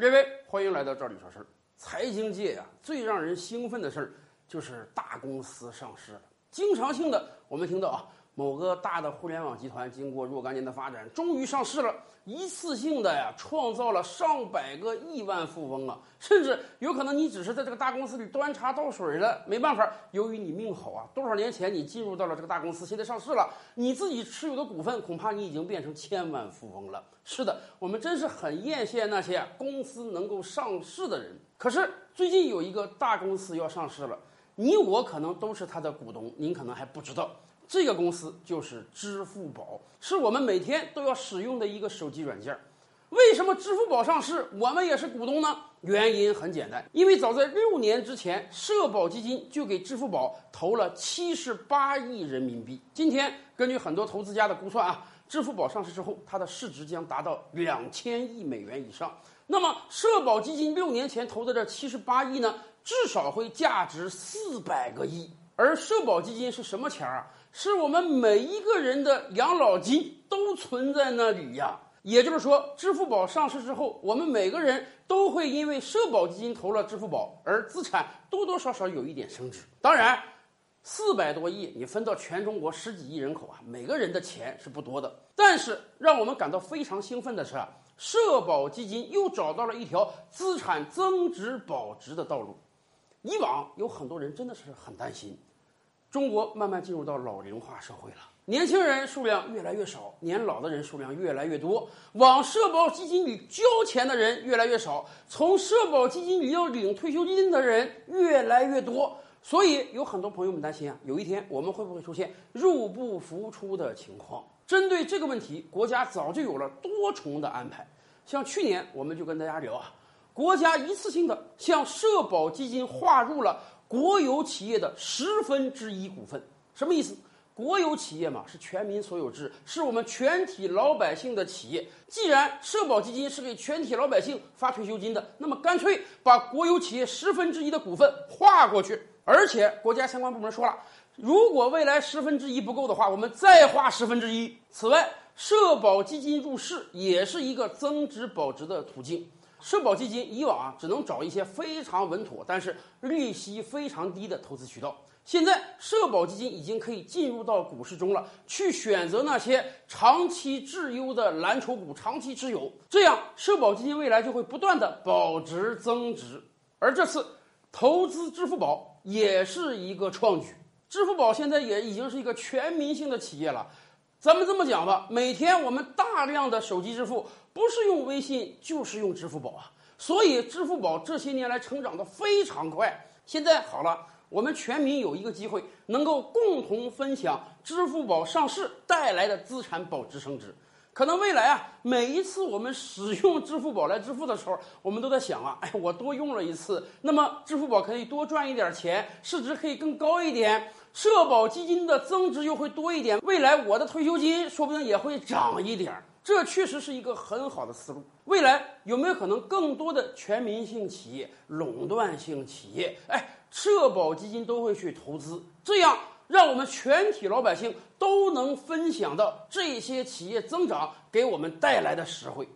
各位，欢迎来到这里说事儿。财经界呀，最让人兴奋的事儿就是大公司上市了。经常性的，我们听到啊。某个大的互联网集团经过若干年的发展，终于上市了，一次性的呀，创造了上百个亿万富翁啊！甚至有可能你只是在这个大公司里端茶倒水的，没办法，由于你命好啊，多少年前你进入到了这个大公司，现在上市了，你自己持有的股份，恐怕你已经变成千万富翁了。是的，我们真是很艳羡那些公司能够上市的人。可是最近有一个大公司要上市了，你我可能都是他的股东，您可能还不知道。这个公司就是支付宝，是我们每天都要使用的一个手机软件。为什么支付宝上市，我们也是股东呢？原因很简单，因为早在六年之前，社保基金就给支付宝投了七十八亿人民币。今天根据很多投资家的估算啊，支付宝上市之后，它的市值将达到两千亿美元以上。那么，社保基金六年前投的这七十八亿呢，至少会价值四百个亿。而社保基金是什么钱啊？是我们每一个人的养老金都存在那里呀。也就是说，支付宝上市之后，我们每个人都会因为社保基金投了支付宝，而资产多多少少有一点升值。当然，四百多亿你分到全中国十几亿人口啊，每个人的钱是不多的。但是，让我们感到非常兴奋的是，社保基金又找到了一条资产增值保值的道路。以往有很多人真的是很担心。中国慢慢进入到老龄化社会了，年轻人数量越来越少，年老的人数量越来越多，往社保基金里交钱的人越来越少，从社保基金里要领退休金的人越来越多，所以有很多朋友们担心啊，有一天我们会不会出现入不敷出的情况？针对这个问题，国家早就有了多重的安排，像去年我们就跟大家聊啊，国家一次性的向社保基金划入了。国有企业的十分之一股份，什么意思？国有企业嘛，是全民所有制，是我们全体老百姓的企业。既然社保基金是给全体老百姓发退休金的，那么干脆把国有企业十分之一的股份划过去。而且国家相关部门说了，如果未来十分之一不够的话，我们再划十分之一。此外，社保基金入市也是一个增值保值的途径。社保基金以往啊，只能找一些非常稳妥，但是利息非常低的投资渠道。现在，社保基金已经可以进入到股市中了，去选择那些长期质优的蓝筹股，长期持有。这样，社保基金未来就会不断的保值增值。而这次投资支付宝也是一个创举。支付宝现在也已经是一个全民性的企业了。咱们这么讲吧，每天我们大量的手机支付。不是用微信就是用支付宝啊，所以支付宝这些年来成长的非常快。现在好了，我们全民有一个机会，能够共同分享支付宝上市带来的资产保值升值。可能未来啊，每一次我们使用支付宝来支付的时候，我们都在想啊，哎，我多用了一次，那么支付宝可以多赚一点钱，市值可以更高一点，社保基金的增值又会多一点，未来我的退休金说不定也会涨一点。这确实是一个很好的思路。未来有没有可能更多的全民性企业、垄断性企业，哎，社保基金都会去投资，这样让我们全体老百姓都能分享到这些企业增长给我们带来的实惠。